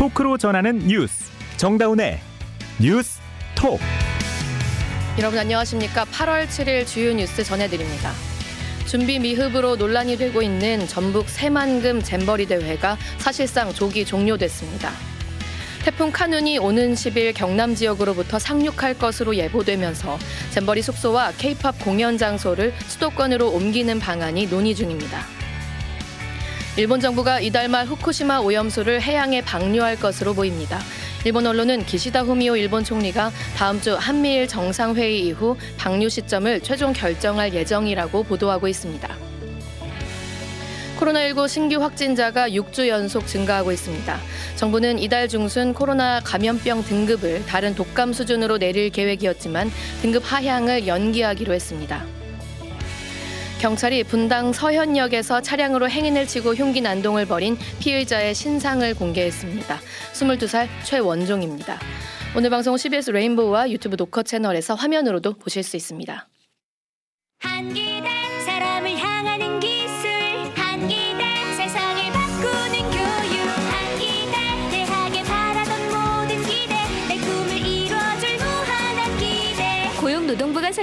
토크로 전하는 뉴스 정다운의 뉴스 톡 여러분 안녕하십니까? 8월 7일 주요 뉴스 전해드립니다. 준비 미흡으로 논란이 되고 있는 전북 새만금 잼버리 대회가 사실상 조기 종료됐습니다. 태풍 카눈이 오는 10일 경남 지역으로부터 상륙할 것으로 예보되면서 잼버리 숙소와 케이팝 공연 장소를 수도권으로 옮기는 방안이 논의 중입니다. 일본 정부가 이달 말 후쿠시마 오염수를 해양에 방류할 것으로 보입니다. 일본 언론은 기시다 후미오 일본 총리가 다음 주 한미일 정상회의 이후 방류 시점을 최종 결정할 예정이라고 보도하고 있습니다. 코로나19 신규 확진자가 6주 연속 증가하고 있습니다. 정부는 이달 중순 코로나 감염병 등급을 다른 독감 수준으로 내릴 계획이었지만 등급 하향을 연기하기로 했습니다. 경찰이 분당 서현역에서 차량으로 행인을 치고 흉기 난동을 벌인 피의자의 신상을 공개했습니다. 22살 최원종입니다. 오늘 방송 CBS 레인보우와 유튜브 노커 채널에서 화면으로도 보실 수 있습니다. 한기대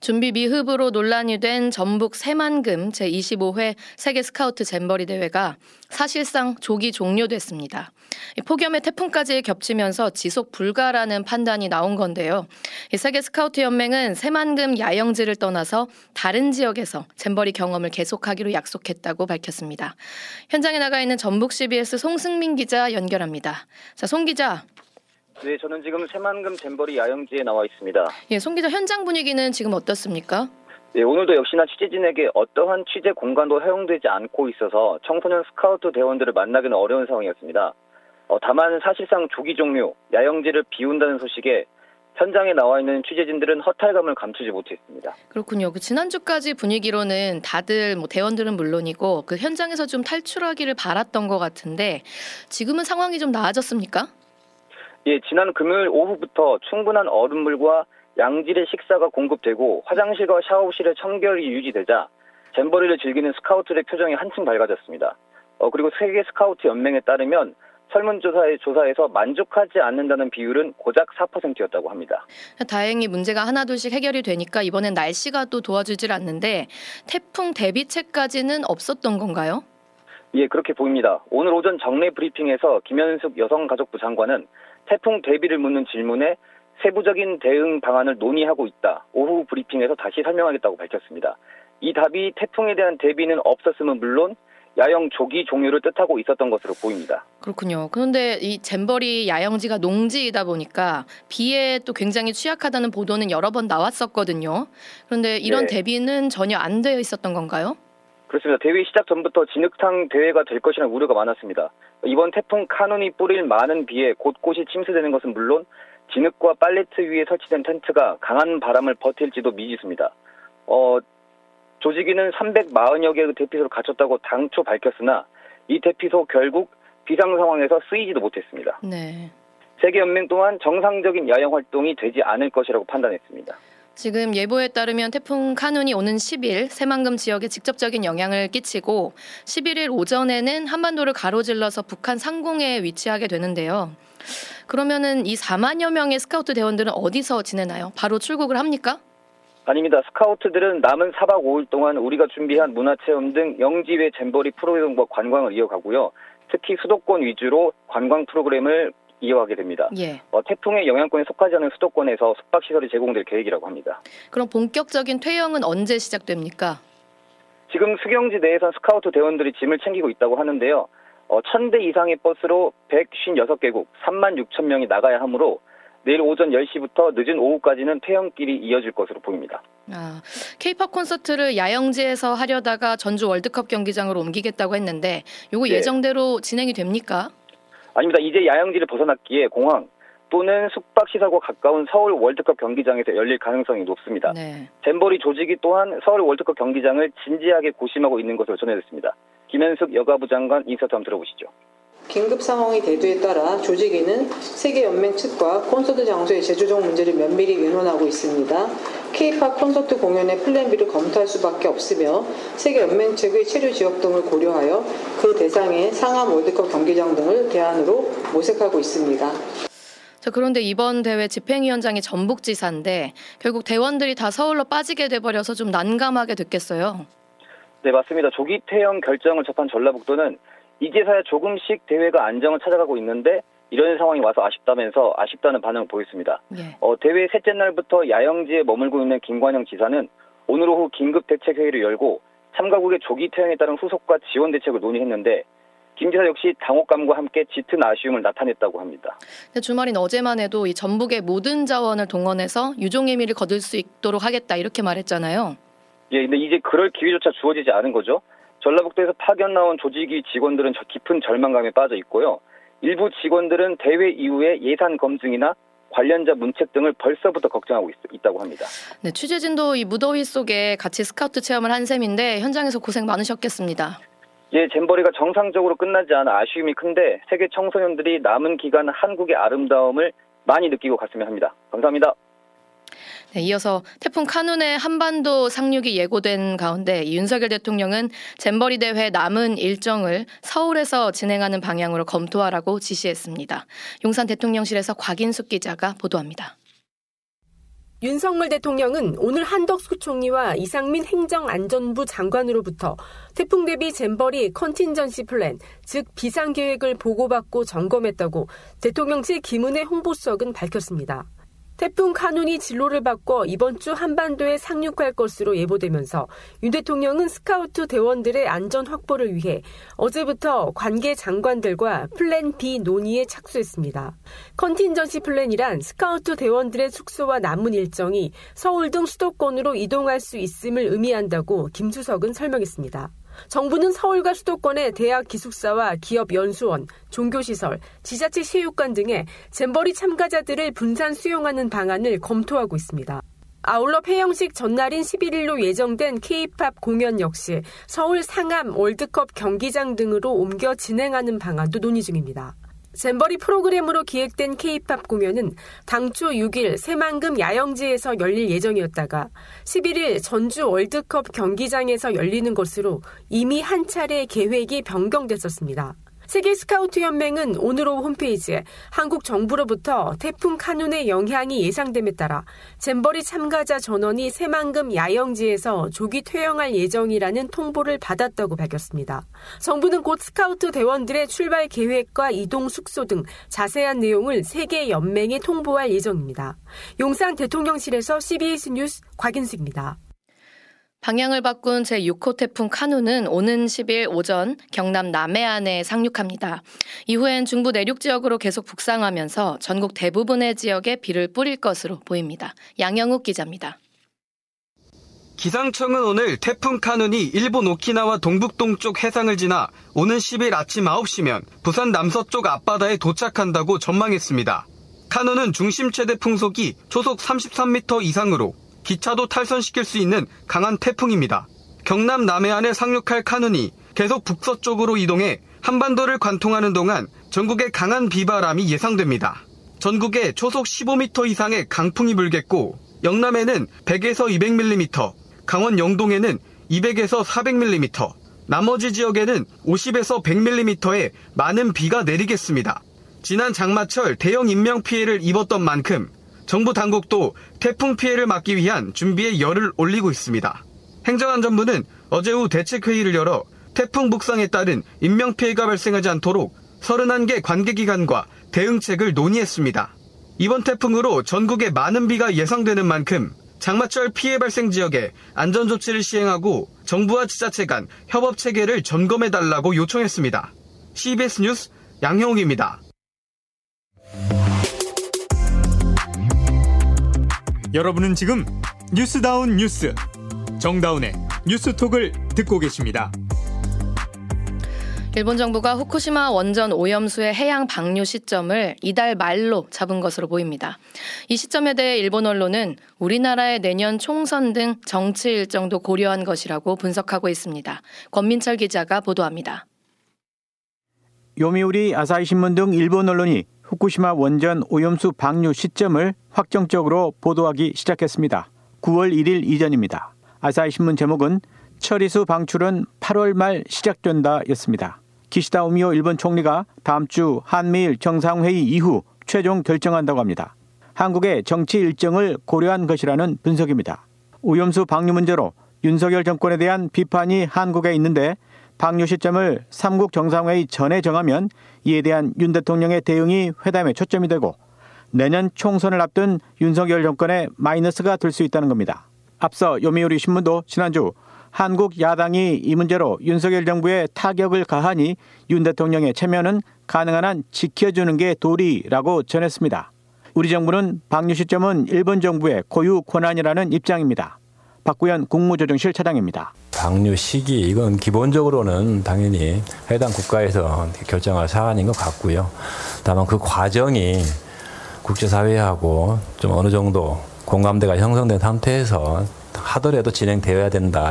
준비 미흡으로 논란이 된 전북 새만금 제25회 세계 스카우트 잼버리 대회가 사실상 조기 종료됐습니다. 이 폭염에 태풍까지 겹치면서 지속 불가라는 판단이 나온 건데요. 이 세계 스카우트 연맹은 새만금 야영지를 떠나서 다른 지역에서 잼버리 경험을 계속하기로 약속했다고 밝혔습니다. 현장에 나가 있는 전북 CBS 송승민 기자 연결합니다. 자, 송 기자. 네, 저는 지금 새만금 잼버리 야영지에 나와 있습니다. 예, 송 기자 현장 분위기는 지금 어떻습니까? 네, 오늘도 역시나 취재진에게 어떠한 취재 공간도 허용되지 않고 있어서 청소년 스카우트 대원들을 만나기는 어려운 상황이었습니다. 어, 다만 사실상 조기 종료, 야영지를 비운다는 소식에 현장에 나와 있는 취재진들은 허탈감을 감추지 못했습니다. 그렇군요. 그 지난주까지 분위기로는 다들 뭐 대원들은 물론이고 그 현장에서 좀 탈출하기를 바랐던 것 같은데 지금은 상황이 좀 나아졌습니까? 예, 지난 금요일 오후부터 충분한 얼음물과 양질의 식사가 공급되고 화장실과 샤워실의 청결이 유지되자 잼버리를 즐기는 스카우트의 표정이 한층 밝아졌습니다. 어, 그리고 세계 스카우트 연맹에 따르면 설문조사의 조사에서 만족하지 않는다는 비율은 고작 4%였다고 합니다. 다행히 문제가 하나둘씩 해결이 되니까 이번엔 날씨가 또 도와주질 않는데 태풍 대비책까지는 없었던 건가요? 예, 그렇게 보입니다. 오늘 오전 정례 브리핑에서 김현숙 여성가족부 장관은 태풍 대비를 묻는 질문에 세부적인 대응 방안을 논의하고 있다. 오후 브리핑에서 다시 설명하겠다고 밝혔습니다. 이 답이 태풍에 대한 대비는 없었음은 물론 야영 조기 종료를 뜻하고 있었던 것으로 보입니다. 그렇군요. 그런데 이 잼버리 야영지가 농지이다 보니까 비에 또 굉장히 취약하다는 보도는 여러 번 나왔었거든요. 그런데 이런 네. 대비는 전혀 안 되어 있었던 건가요? 그렇습니다. 대회 시작 전부터 진흙탕 대회가 될 것이라는 우려가 많았습니다. 이번 태풍 카눈이 뿌릴 많은 비에 곳곳이 침수되는 것은 물론 진흙과 팔레트 위에 설치된 텐트가 강한 바람을 버틸지도 미지수입니다. 어, 조직위는 340여 개의 대피소를 갖췄다고 당초 밝혔으나 이 대피소 결국 비상 상황에서 쓰이지도 못했습니다. 네. 세계연맹 또한 정상적인 야영 활동이 되지 않을 것이라고 판단했습니다. 지금 예보에 따르면 태풍 카눈이 오는 10일 새만금 지역에 직접적인 영향을 끼치고 11일 오전에는 한반도를 가로질러서 북한 상공에 위치하게 되는데요. 그러면은 이 4만여 명의 스카우트 대원들은 어디서 지내나요? 바로 출국을 합니까? 아닙니다. 스카우트들은 남은 4박 5일 동안 우리가 준비한 문화체험 등 영지외 잼버리 프로그램과 관광을 이어가고요. 특히 수도권 위주로 관광 프로그램을 이어가게 됩니다. 예. 어, 태풍의 영향권에 속하지 않은 수도권에서 숙박시설이 제공될 계획이라고 합니다. 그럼 본격적인 퇴영은 언제 시작됩니까? 지금 수경지 내에선 스카우트 대원들이 짐을 챙기고 있다고 하는데요. 어, 1000대 이상의 버스로 156개국 3만 6천 명이 나가야 하므로 내일 오전 10시부터 늦은 오후까지는 퇴영길이 이어질 것으로 보입니다. 아, 케이팝 콘서트를 야영지에서 하려다가 전주 월드컵 경기장으로 옮기겠다고 했는데 요거 네. 예정대로 진행이 됩니까? 아닙니다. 이제 야영지를 벗어났기에 공항, 또는 숙박시설과 가까운 서울 월드컵 경기장에서 열릴 가능성이 높습니다. 네. 잼버리 조직위 또한 서울 월드컵 경기장을 진지하게 고심하고 있는 것으로 전해졌습니다. 김현숙 여가부 장관 인사 한번 들어보시죠. 긴급 상황이 대두에 따라 조직위는 세계연맹 측과 콘서트 장소의 제조적 문제를 면밀히 의논하고 있습니다. K-팝 콘서트 공연의 Plan B를 검토할 수밖에 없으며 세계연맹 측의 체류 지역 등을 고려하여 그 대상에 상암 월드컵 경기장 등을 대안으로 모색하고 있습니다. 자, 그런데 이번 대회 집행위원장이 전북지사인데 결국 대원들이 다 서울로 빠지게 돼버려서 좀 난감하게 됐겠어요. 네, 맞습니다. 조기 퇴영 결정을 접한 전라북도는 이제서야 조금씩 대회가 안정을 찾아가고 있는데 이런 상황이 와서 아쉽다면서 아쉽다는 반응을 보였습니다. 예. 어, 대회 셋째 날부터 야영지에 머물고 있는 김관영 지사는 오늘 오후 긴급 대책 회의를 열고 참가국의 조기 퇴영에 따른 후속과 지원 대책을 논의했는데 김 지사 역시 당혹감과 함께 짙은 아쉬움을 나타냈다고 합니다. 주말인 어제만 해도 이 전북의 모든 자원을 동원해서 유종의 미를 거둘 수 있도록 하겠다 이렇게 말했잖아요. 예, 근데 이제 그럴 기회조차 주어지지 않은 거죠. 전라북도에서 파견 나온 조직위 직원들은 저 깊은 절망감에 빠져 있고요. 일부 직원들은 대회 이후에 예산 검증이나 관련자 문책 등을 벌써부터 걱정하고 있, 다고 합니다. 네, 취재진도 이 무더위 속에 같이 스카우트 체험을 한 셈인데 현장에서 고생 많으셨겠습니다. 예, 잼버리가 정상적으로 끝나지 않아 아쉬움이 큰데 세계 청소년들이 남은 기간 한국의 아름다움을 많이 느끼고 갔으면 합니다. 감사합니다. 네, 이어서 태풍 카눈의 한반도 상륙이 예고된 가운데 윤석열 대통령은 잼버리 대회 남은 일정을 서울에서 진행하는 방향으로 검토하라고 지시했습니다. 용산 대통령실에서 곽인숙 기자가 보도합니다. 윤석열 대통령은 오늘 한덕수 총리와 이상민 행정안전부 장관으로부터 태풍 대비 잼버리 contingency plan, 즉 비상계획을 보고받고 점검했다고 대통령실 김은혜 홍보수석은 밝혔습니다. 태풍 카눈이 진로를 바꿔 이번 주 한반도에 상륙할 것으로 예보되면서 윤 대통령은 스카우트 대원들의 안전 확보를 위해 어제부터 관계 장관들과 Plan B 논의에 착수했습니다. contingency plan이란 스카우트 대원들의 숙소와 남은 일정이 서울 등 수도권으로 이동할 수 있음을 의미한다고 김수석은 설명했습니다. 정부는 서울과 수도권의 대학 기숙사와 기업 연수원, 종교시설, 지자체 체육관 등의 잼버리 참가자들을 분산 수용하는 방안을 검토하고 있습니다. 아울러 폐영식 전날인 11일로 예정된 K-팝 공연 역시 서울 상암 월드컵 경기장 등으로 옮겨 진행하는 방안도 논의 중입니다. 잼버리 프로그램으로 기획된 케이팝 공연은 당초 6일 새만금 야영지에서 열릴 예정이었다가 11일 전주 월드컵 경기장에서 열리는 것으로 이미 한 차례 계획이 변경됐었습니다. 세계 스카우트 연맹은 오늘 오후 홈페이지에 한국 정부로부터 태풍 카눈의 영향이 예상됨에 따라 잼버리 참가자 전원이 새만금 야영지에서 조기 퇴영할 예정이라는 통보를 받았다고 밝혔습니다. 정부는 곧 스카우트 대원들의 출발 계획과 이동 숙소 등 자세한 내용을 세계 연맹에 통보할 예정입니다. 용산 대통령실에서 CBS 뉴스 곽인숙입니다. 방향을 바꾼 제6호 태풍 카누는 오는 10일 오전 경남 남해안에 상륙합니다. 이후엔 중부 내륙 지역으로 계속 북상하면서 전국 대부분의 지역에 비를 뿌릴 것으로 보입니다. 양영욱 기자입니다. 기상청은 오늘 태풍 카눈이 일본 오키나와 동북동쪽 해상을 지나 오는 10일 아침 9시면 부산 남서쪽 앞바다에 도착한다고 전망했습니다. 카눈은 중심 최대 풍속이 초속 33m 이상으로 기차도 탈선시킬 수 있는 강한 태풍입니다. 경남 남해안에 상륙할 카눈이 계속 북서쪽으로 이동해 한반도를 관통하는 동안 전국에 강한 비바람이 예상됩니다. 전국에 초속 15m 이상의 강풍이 불겠고 영남에는 100에서 200mm, 강원 영동에는 200에서 400mm, 나머지 지역에는 50에서 100mm의 많은 비가 내리겠습니다. 지난 장마철 대형 인명피해를 입었던 만큼 정부 당국도 태풍 피해를 막기 위한 준비에 열을 올리고 있습니다. 행정안전부는 어제 후 대책회의를 열어 태풍 북상에 따른 인명피해가 발생하지 않도록 31개 관계기관과 대응책을 논의했습니다. 이번 태풍으로 전국에 많은 비가 예상되는 만큼 장마철 피해 발생 지역에 안전조치를 시행하고 정부와 지자체 간 협업 체계를 점검해 달라고 요청했습니다. CBS 뉴스 양형욱입니다. 여러분은 지금 뉴스다운 뉴스 정다운의 뉴스톡을 듣고 계십니다. 일본 정부가 후쿠시마 원전 오염수의 해양 방류 시점을 이달 말로 잡은 것으로 보입니다. 이 시점에 대해 일본 언론은 우리나라의 내년 총선 등 정치 일정도 고려한 것이라고 분석하고 있습니다. 권민철 기자가 보도합니다. 요미우리 아사히 신문 등 일본 언론이 후쿠시마 원전 오염수 방류 시점을 확정적으로 보도하기 시작했습니다. 9월 1일 이전입니다. 아사히 신문 제목은 처리수 방출은 8월 말 시작된다였습니다. 기시다 오미오 일본 총리가 다음 주 한미일 정상회의 이후 최종 결정한다고 합니다. 한국의 정치 일정을 고려한 것이라는 분석입니다. 오염수 방류 문제로 윤석열 정권에 대한 비판이 한국에 있는데 방류 시점을 삼국 정상회의 전에 정하면 이에 대한 윤 대통령의 대응이 회담에 초점이 되고 내년 총선을 앞둔 윤석열 정권의 마이너스가 될 수 있다는 겁니다. 앞서 요미우리 신문도 지난주 한국 야당이 이 문제로 윤석열 정부에 타격을 가하니 윤 대통령의 체면은 가능한 한 지켜주는 게 도리라고 전했습니다. 우리 정부는 방류 시점은 일본 정부의 고유 권한이라는 입장입니다. 박구현 국무조정실 차장입니다. 방류 시기 이건 기본적으로는 당연히 해당 국가에서 결정할 사안인 것 같고요. 다만 그 과정이 국제사회하고 좀 어느 정도 공감대가 형성된 상태에서 하더라도 진행되어야 된다.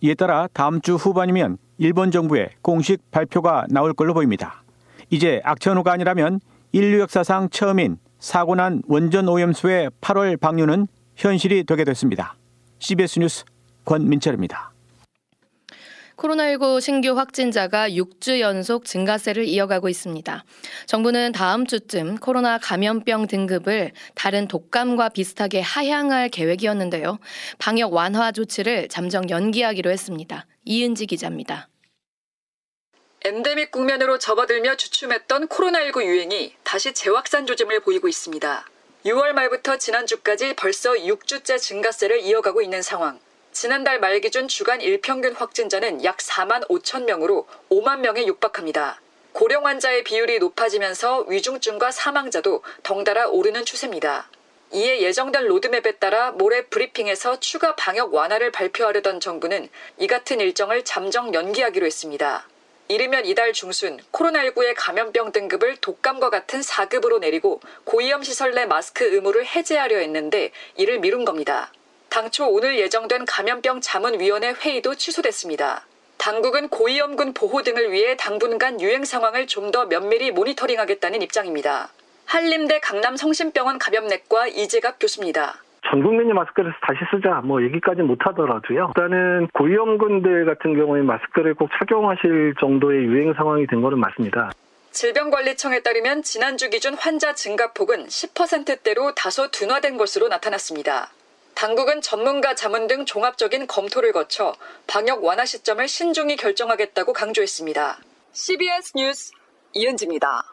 이에 따라 다음 주 후반이면 일본 정부의 공식 발표가 나올 걸로 보입니다. 이제 악천후가 아니라면 인류 역사상 처음인 사고 난 원전 오염수의 8월 방류는 현실이 되게 됐습니다. CBS 뉴스 권민철입니다. 코로나19 신규 확진자가 6주 연속 증가세를 이어가고 있습니다. 정부는 다음 주쯤 코로나 감염병 등급을 다른 독감과 비슷하게 하향할 계획이었는데요. 방역 완화 조치를 잠정 연기하기로 했습니다. 이은지 기자입니다. 엔데믹 국면으로 접어들며 주춤했던 코로나19 유행이 다시 재확산 조짐을 보이고 있습니다. 6월 말부터 지난주까지 벌써 6주째 증가세를 이어가고 있는 상황. 지난달 말 기준 주간 일평균 확진자는 약 4만 5천 명으로 5만 명에 육박합니다. 고령 환자의 비율이 높아지면서 위중증과 사망자도 덩달아 오르는 추세입니다. 이에 예정된 로드맵에 따라 모레 브리핑에서 추가 방역 완화를 발표하려던 정부는 이 같은 일정을 잠정 연기하기로 했습니다. 이르면 이달 중순 코로나19의 감염병 등급을 독감과 같은 4급으로 내리고 고위험 시설 내 마스크 의무를 해제하려 했는데 이를 미룬 겁니다. 당초 오늘 예정된 감염병 자문위원회 회의도 취소됐습니다. 당국은 고위험군 보호 등을 위해 당분간 유행 상황을 좀 더 면밀히 모니터링하겠다는 입장입니다. 한림대 강남성심병원 감염내과 이재갑 교수입니다. 전 국민이 마스크를 다시 쓰자 뭐 얘기까지 못 하더라도요. 일단은 고위험군들 같은 경우에 마스크를 꼭 착용하실 정도의 유행 상황이 된 거는 맞습니다. 질병관리청에 따르면 지난주 기준 환자 증가폭은 10%대로 다소 둔화된 것으로 나타났습니다. 당국은 전문가 자문 등 종합적인 검토를 거쳐 방역 완화 시점을 신중히 결정하겠다고 강조했습니다. CBS 뉴스 이은지입니다.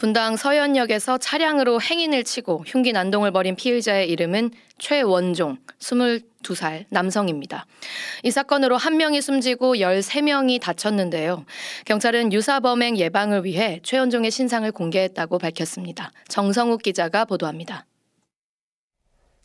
분당 서현역에서 차량으로 행인을 치고 흉기 난동을 벌인 피의자의 이름은 최원종, 22살 남성입니다. 이 사건으로 한 명이 숨지고 13명이 다쳤는데요. 경찰은 유사범행 예방을 위해 최원종의 신상을 공개했다고 밝혔습니다. 정성욱 기자가 보도합니다.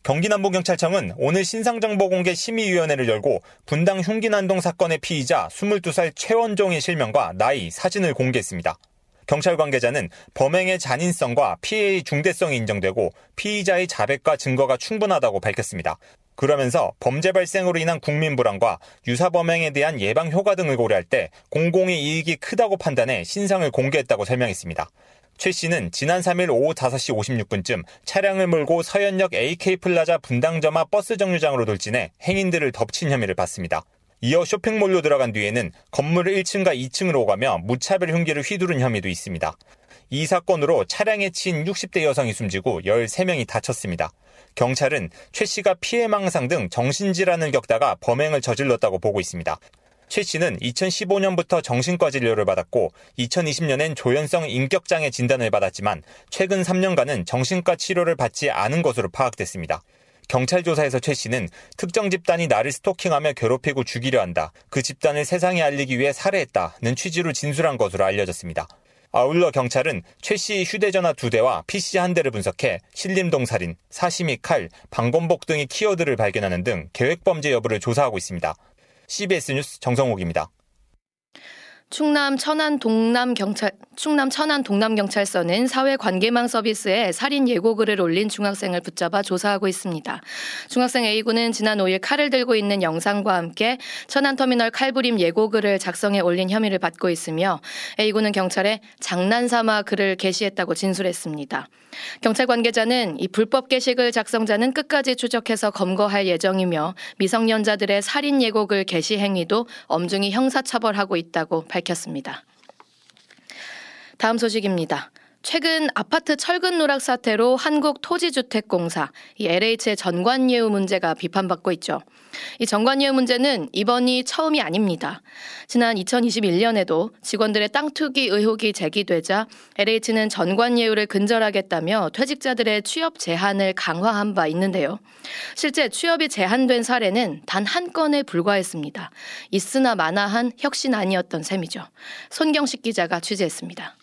경기남부경찰청은 오늘 신상정보공개 심의위원회를 열고 분당 흉기난동 사건의 피의자 22살 최원종의 실명과 나이, 사진을 공개했습니다. 경찰 관계자는 범행의 잔인성과 피해의 중대성이 인정되고 피의자의 자백과 증거가 충분하다고 밝혔습니다. 그러면서 범죄 발생으로 인한 국민 불안과 유사 범행에 대한 예방 효과 등을 고려할 때 공공의 이익이 크다고 판단해 신상을 공개했다고 설명했습니다. 최 씨는 지난 3일 오후 5시 56분쯤 차량을 몰고 서현역 AK플라자 분당점앞 버스 정류장으로 돌진해 행인들을 덮친 혐의를 받습니다. 이어 쇼핑몰로 들어간 뒤에는 건물 1층과 2층으로 오가며 무차별 흉기를 휘두른 혐의도 있습니다. 이 사건으로 차량에 친 60대 여성이 숨지고 13명이 다쳤습니다. 경찰은 최 씨가 피해망상 등 정신질환을 겪다가 범행을 저질렀다고 보고 있습니다. 최 씨는 2015년부터 정신과 진료를 받았고 2020년엔 조현성 인격장애 진단을 받았지만 최근 3년간은 정신과 치료를 받지 않은 것으로 파악됐습니다. 경찰 조사에서 최 씨는 특정 집단이 나를 스토킹하며 괴롭히고 죽이려 한다. 그 집단을 세상에 알리기 위해 살해했다는 취지로 진술한 것으로 알려졌습니다. 아울러 경찰은 최 씨의 휴대전화 두 대와 PC 한 대를 분석해 신림동 살인, 사시미 칼, 방검복 등의 키워드를 발견하는 등 계획범죄 여부를 조사하고 있습니다. CBS 뉴스 정성욱입니다. 충남 천안 동남 경찰 충남 천안 동남 경찰서는 사회 관계망 서비스에 살인 예고글을 올린 중학생을 붙잡아 조사하고 있습니다. 중학생 A군은 지난 5일 칼을 들고 있는 영상과 함께 천안 터미널 칼부림 예고글을 작성해 올린 혐의를 받고 있으며 A군은 경찰에 장난삼아 글을 게시했다고 진술했습니다. 경찰 관계자는 이 불법 게시글 작성자는 끝까지 추적해서 검거할 예정이며 미성년자들의 살인 예고글 게시 행위도 엄중히 형사처벌하고 있다고 밝혔습니다. 다음 소식입니다. 최근 아파트 철근 누락 사태로 한국토지주택공사, 이 LH의 전관예우 문제가 비판받고 있죠. 이 전관예우 문제는 이번이 처음이 아닙니다. 지난 2021년에도 직원들의 땅 투기 의혹이 제기되자 LH는 전관예우를 근절하겠다며 퇴직자들의 취업 제한을 강화한 바 있는데요. 실제 취업이 제한된 사례는 단 한 건에 불과했습니다. 있으나 마나한 혁신 아니었던 셈이죠. 손경식 기자가 취재했습니다.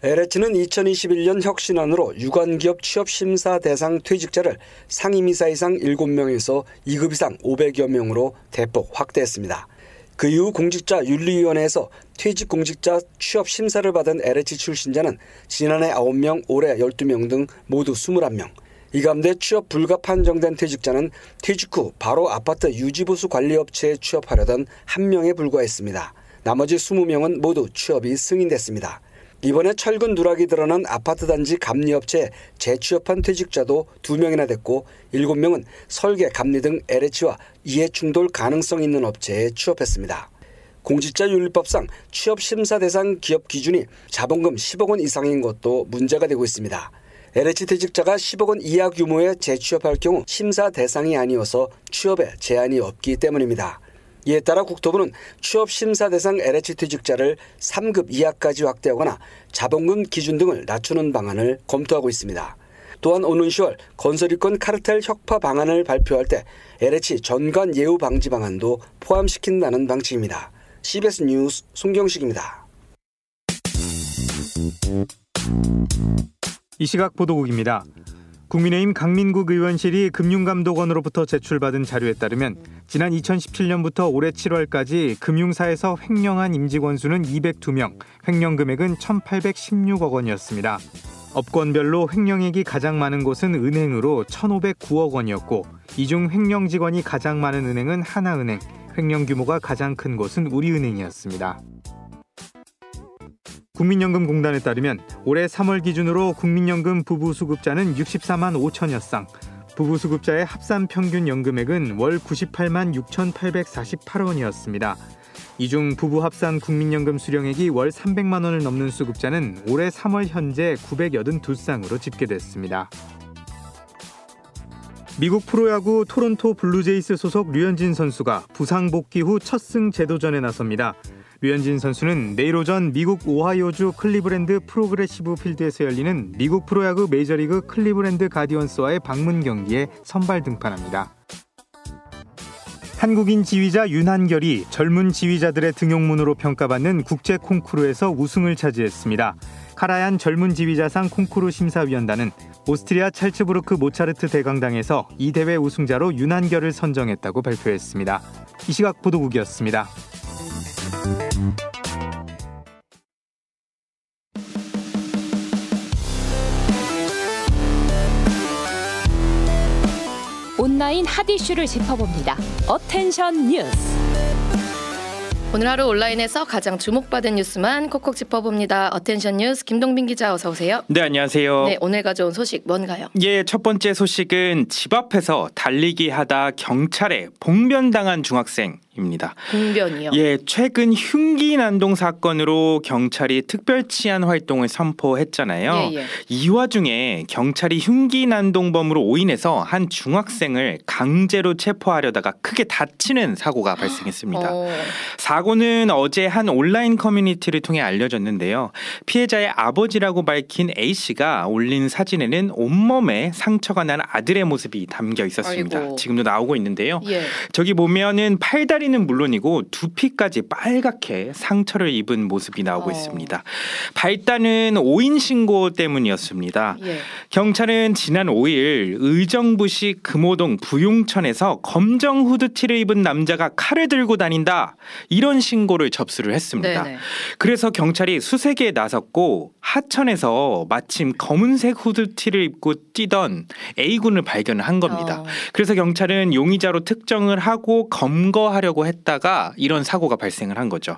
LH는 2021년 혁신안으로 유관기업 취업심사 대상 퇴직자를 상임이사 이상 7명에서 2급 이상 500여 명으로 대폭 확대했습니다. 그 이후 공직자 윤리위원회에서 퇴직 공직자 취업 심사를 받은 LH 출신자는 지난해 9명, 올해 12명 등 모두 21명. 이 가운데 취업 불가 판정된 퇴직자는 퇴직 후 바로 아파트 유지보수 관리업체에 취업하려던 한 명에 불과했습니다. 나머지 20명은 모두 취업이 승인됐습니다. 이번에 철근 누락이 드러난 아파트 단지 감리업체에 재취업한 퇴직자도 2명이나 됐고 7명은 설계, 감리 등 LH와 이해 충돌 가능성 있는 업체에 취업했습니다. 공직자윤리법상 취업심사 대상 기업 기준이 자본금 10억 원 이상인 것도 문제가 되고 있습니다. LH 퇴직자가 10억 원 이하 규모의 재취업할 경우 심사 대상이 아니어서 취업에 제한이 없기 때문입니다. 이에 따라 국토부는 취업 심사 대상 LH 퇴직자를 3급 이하까지 확대하거나 자본금 기준 등을 낮추는 방안을 검토하고 있습니다. 또한 오는 10월 건설이권 카르텔 혁파 방안을 발표할 때 LH 전관 예우 방지 방안도 포함시킨다는 방침입니다. CBS 뉴스 송경식입니다. 이 시각 보도국입니다. 국민의힘 강민국 의원실이 금융감독원으로부터 제출받은 자료에 따르면 지난 2017년부터 올해 7월까지 금융사에서 횡령한 임직원 수는 202명, 횡령 금액은 1,816억 원이었습니다. 업권별로 횡령액이 가장 많은 곳은 은행으로 1,509억 원이었고 이중 횡령 직원이 가장 많은 은행은 하나은행, 횡령 규모가 가장 큰 곳은 우리은행이었습니다. 국민연금공단에 따르면 올해 3월 기준으로 국민연금 부부 수급자는 64만 5천여 쌍, 부부 수급자의 합산 평균 연금액은 월 98만 6,848원이었습니다. 이 중 부부 합산 국민연금 수령액이 월 300만 원을 넘는 수급자는 올해 3월 현재 982쌍으로 집계됐습니다. 미국 프로야구 토론토 블루제이스 소속 류현진 선수가 부상 복귀 후 첫 승 재도전에 나섭니다. 류현진 선수는 내일 오전 미국 오하이오주 클리브랜드 프로그레시브 필드에서 열리는 미국 프로야구 메이저리그 클리브랜드 가디언스와의 방문 경기에 선발 등판합니다. 한국인 지휘자 윤한결이 젊은 지휘자들의 등용문으로 평가받는 국제 콩쿠르에서 우승을 차지했습니다. 카라얀 젊은 지휘자상 콩쿠르 심사위원단은 오스트리아 찰츠부르크 모차르트 대강당에서 이 대회 우승자로 윤한결을 선정했다고 발표했습니다. 이 시각 보도국이었습니다. 온라인 핫 이슈를 짚어봅니다. attention 뉴스. 오늘 하루 온라인에서 가장 주목받은 뉴스만 콕콕 짚어봅니다. attention 뉴스 김동빈 기자 어서 오세요. 네 안녕하세요. 네 오늘 가져온 소식 뭔가요? 예, 첫 번째 소식은 집 앞에서 달리기 하다 경찰에 봉변당한 중학생 입니다. 봉변이요? 예, 최근 흉기 난동 사건으로 경찰이 특별 치안 활동을 선포했잖아요. 예, 예. 이 와중에 경찰이 흉기 난동범으로 오인해서 한 중학생을 강제로 체포하려다가 크게 다치는 사고가 발생했습니다. 어, 사고는 어제 한 온라인 커뮤니티를 통해 알려졌는데요. 피해자의 아버지라고 밝힌 A 씨가 올린 사진에는 온몸에 상처가 난 아들의 모습이 담겨 있었습니다. 아이고. 지금도 나오고 있는데요. 예. 저기 보면은 팔다리 팔다리는 물론이고 두피까지 빨갛게 상처를 입은 모습이 나오고 어. 있습니다. 발단은 오인 신고 때문이었습니다. 예. 경찰은 지난 5일 의정부시 금호동 부용천에서 검정 후드티를 입은 남자가 칼을 들고 다닌다 이런 신고를 접수를 했습니다. 네네. 그래서 경찰이 수색에 나섰고 하천에서 마침 검은색 후드티를 입고 뛰던 A군을 발견을 한 겁니다. 어. 그래서 경찰은 용의자로 특정을 하고 검거하려고 했다가 이런 사고가 발생을 한 거죠.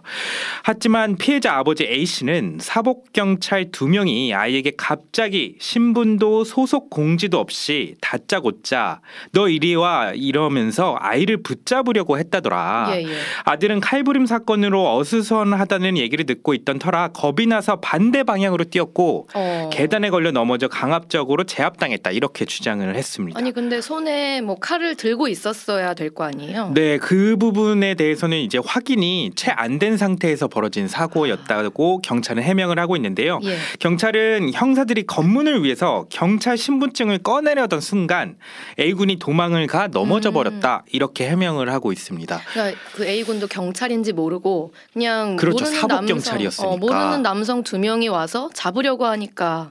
하지만 피해자 아버지 A 씨는 사복 경찰 두 명이 아이에게 갑자기 신분도 소속 공지도 없이 다짜고짜 너 이리 와 이러면서 아이를 붙잡으려고 했다더라. 예, 예. 아들은 칼부림 사건으로 어수선하다는 얘기를 듣고 있던 터라 겁이 나서 반대 방향으로 뛰었고 어. 계단에 걸려 넘어져 강압적으로 제압당했다 이렇게 주장을 했습니다. 아니 근데 손에 뭐 칼을 들고 있었어야 될 거 아니에요? 네, 그 부분 에 대해서는 이제 확인이 채 안 된 상태에서 벌어진 사고였다고 경찰은 해명을 하고 있는데요. 예. 경찰은 형사들이 검문을 위해서 경찰 신분증을 꺼내려던 순간 A군이 도망을 가 넘어져 음. 버렸다 이렇게 해명을 하고 있습니다. 그러니까 그 A 군도 경찰인지 모르고 그냥 그렇죠. 모르는 사복 남성, 경찰이었으니까. 어, 모르는 남성 두 명이 와서 잡으려고 하니까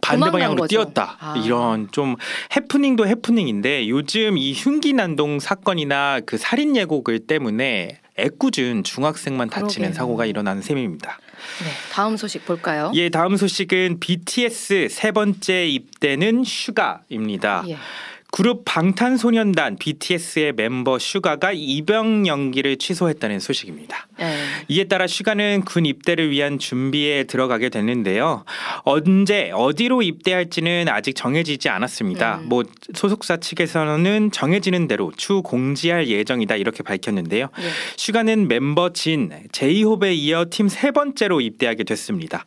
반대 방향으로. 뛰었다. 아. 이런 좀 해프닝도 해프닝인데 요즘 이 흉기 난동 사건이나 그 살인 예고글 때문에 애꿎은 중학생만 다치는 그러게요. 사고가 일어나는 셈입니다. 네, 다음 소식 볼까요? 예, 다음 소식은 BTS 세 번째 입대는 슈가입니다. 예. 그룹 방탄소년단 BTS의 멤버 슈가가 입영 연기를 취소했다는 소식입니다. 예. 이에 따라 슈가는 군 입대를 위한 준비에 들어가게 됐는데요. 언제 어디로 입대할지는 아직 정해지지 않았습니다. 음. 뭐 소속사 측에서는 정해지는 대로 추후 공지할 예정이다 이렇게 밝혔는데요. 예. 슈가는 멤버 진 제이홉에 이어 팀 세 번째로 입대하게 됐습니다.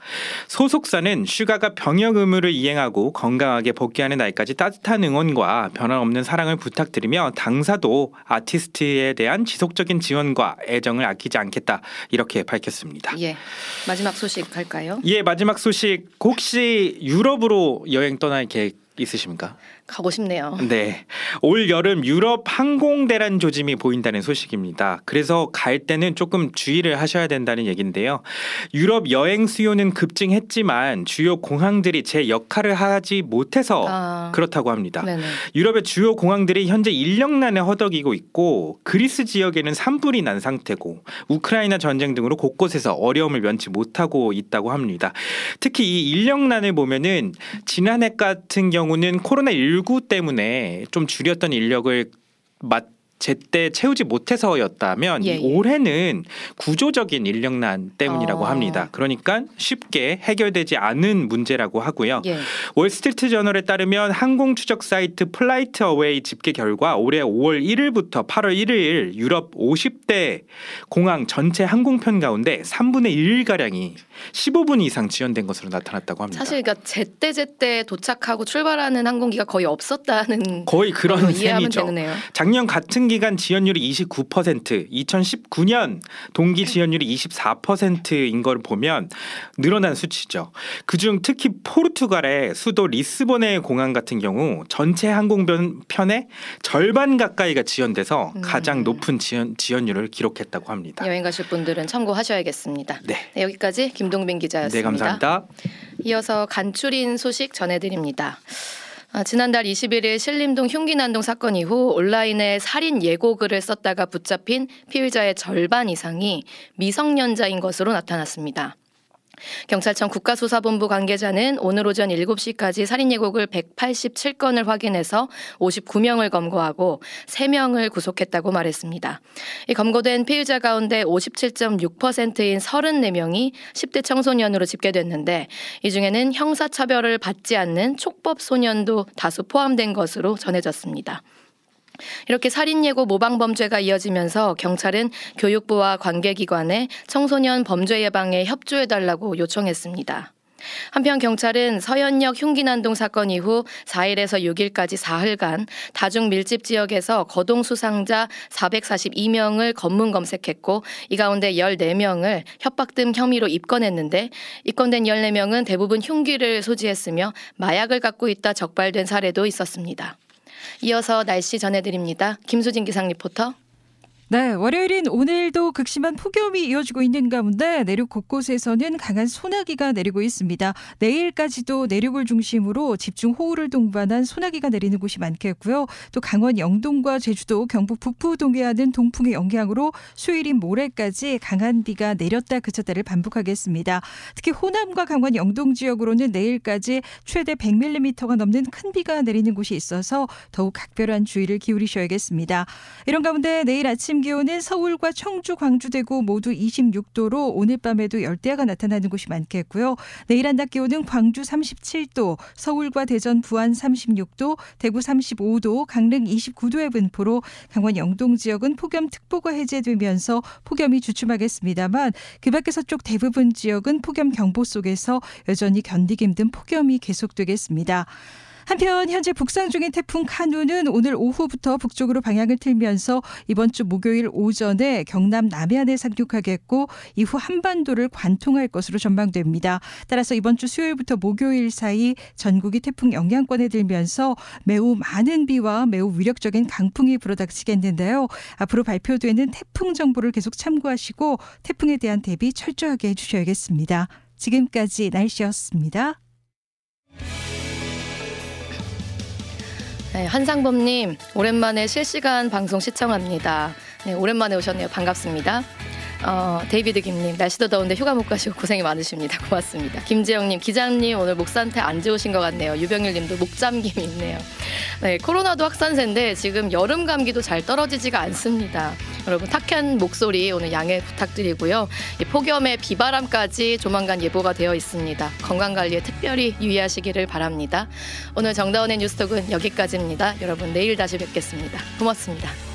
소속사는 슈가가 병역 의무를 이행하고 건강하게 복귀하는 날까지 따뜻한 응원과 변함없는 사랑을 부탁드리며 당사도 아티스트에 대한 지속적인 지원과 애정을 아끼지 않겠다 이렇게 밝혔습니다. 예. 마지막 소식 갈까요? 예 마지막 소식 혹시 유럽으로 여행 떠날 계획 있으십니까? 가고 싶네요. 네. 올 여름 유럽 항공 대란 조짐이 보인다는 소식입니다. 그래서 갈 때는 조금 주의를 하셔야 된다는 얘긴데요. 유럽 여행 수요는 급증했지만 주요 공항들이 제 역할을 하지 못해서 아. 그렇다고 합니다. 네네. 유럽의 주요 공항들이 현재 인력난에 허덕이고 있고 그리스 지역에는 산불이 난 상태고 우크라이나 전쟁 등으로 곳곳에서 어려움을 면치 못하고 있다고 합니다. 특히 이 인력난을 보면은 지난해 같은 경우는 코로나 19 때문에 좀 줄였던 인력을 맞 제때 채우지 못해서였다면 예, 이 예. 올해는 구조적인 인력난 때문이라고 어. 합니다. 그러니까 쉽게 해결되지 않은 문제라고 하고요. 예. 월스트리트 저널에 따르면 항공 추적 사이트 FlightAware 집계 결과 올해 5월 1일부터 8월 1일 유럽 50대 공항 전체 항공편 가운데 3분의 1 가량이 15분 이상 지연된 것으로 나타났다고 합니다. 사실 그러니까 제때 제때 도착하고 출발하는 항공기가 거의 없었다는 거의 그런 셈이죠. 작년 같은 기간 지연율이 29%, 2019년 동기 지연율이 24%인 걸 보면 늘어난 수치죠. 그중 특히 포르투갈의 수도 리스본의 공항 같은 경우 전체 항공편의 절반 가까이가 지연돼서 음. 가장 높은 지연, 지연율을 기록했다고 합니다. 여행 가실 분들은 참고하셔야겠습니다. 네. 네, 여기까지 김동빈 기자였습니다. 네, 감사합니다. 이어서 간추린 소식 전해드립니다. 아, 지난달 21일 신림동 흉기난동 사건 이후 온라인에 살인 예고글을 썼다가 붙잡힌 피의자의 절반 이상이 미성년자인 것으로 나타났습니다. 경찰청 국가수사본부 관계자는 오늘 오전 7시까지 살인 예고글 187건을 확인해서 59명을 검거하고 3명을 구속했다고 말했습니다. 이 검거된 피의자 가운데 57.6%인 34명이 10대 청소년으로 집계됐는데 이 중에는 형사처벌을 받지 않는 촉법 소년도 다수 포함된 것으로 전해졌습니다. 이렇게 살인 예고 모방 범죄가 이어지면서 경찰은 교육부와 관계기관에 청소년 범죄 예방에 협조해 달라고 요청했습니다. 한편 경찰은 서현역 흉기난동 사건 이후 4일에서 6일까지 사흘간 다중 밀집 지역에서 거동 수상자 442명을 검문 검색했고 이 가운데 14명을 협박 등 혐의로 입건했는데 입건된 14명은 대부분 흉기를 소지했으며 마약을 갖고 있다 적발된 사례도 있었습니다. 이어서 날씨 전해드립니다. 김수진 기상 리포터. 네, 월요일인 오늘도 극심한 폭염이 이어지고 있는 가운데 내륙 곳곳에서는 강한 소나기가 내리고 있습니다. 내일까지도 내륙을 중심으로 집중 호우를 동반한 소나기가 내리는 곳이 많겠고요. 또 강원 영동과 제주도, 경북 북부 동해안은 동풍의 영향으로 수요일인 모레까지 강한 비가 내렸다 그쳤다를 반복하겠습니다. 특히 호남과 강원 영동 지역으로는 내일까지 최대 100mm가 넘는 큰 비가 내리는 곳이 있어서 더욱 각별한 주의를 기울이셔야겠습니다. 이런 가운데 내일 아침 기온은 서울과 청주, 광주, 대구 모두 26도로 오늘 밤에도 열대야가 나타나는 곳이 많겠고요. 내일 한낮 기온은 광주 37도, 서울과 대전, 부안 36도, 대구 35도, 강릉 29도의 분포로 강원 영동 지역은 폭염특보가 해제되면서 폭염이 주춤하겠습니다만 그 밖에 서쪽 대부분 지역은 폭염 경보 속에서 여전히 견디기 힘든 폭염이 계속되겠습니다. 한편 현재 북상 중인 태풍 카누는 오늘 오후부터 북쪽으로 방향을 틀면서 이번 주 목요일 오전에 경남 남해안에 상륙하겠고 이후 한반도를 관통할 것으로 전망됩니다. 따라서 이번 주 수요일부터 목요일 사이 전국이 태풍 영향권에 들면서 매우 많은 비와 매우 위력적인 강풍이 불어닥치겠는데요. 앞으로 발표되는 태풍 정보를 계속 참고하시고 태풍에 대한 대비 철저하게 해주셔야겠습니다. 지금까지 날씨였습니다. 네, 한상범님 오랜만에 실시간 방송 시청합니다. 네, 오랜만에 오셨네요. 반갑습니다. 어, 데이비드 김님 날씨도 더운데 휴가 못 가시고 고생이 많으십니다. 고맙습니다. 김재영님 기자님 오늘 목 상태 안 좋으신 것 같네요. 유병일님도 목잠김이 있네요. 네, 코로나도 확산세인데 지금 여름 감기도 잘 떨어지지가 않습니다. 여러분 탁한 목소리 오늘 양해 부탁드리고요. 이 폭염에 비바람까지 조만간 예보가 되어 있습니다. 건강 관리에 특별히 유의하시기를 바랍니다. 오늘 정다운의 뉴스톡은 여기까지입니다. 여러분 내일 다시 뵙겠습니다. 고맙습니다.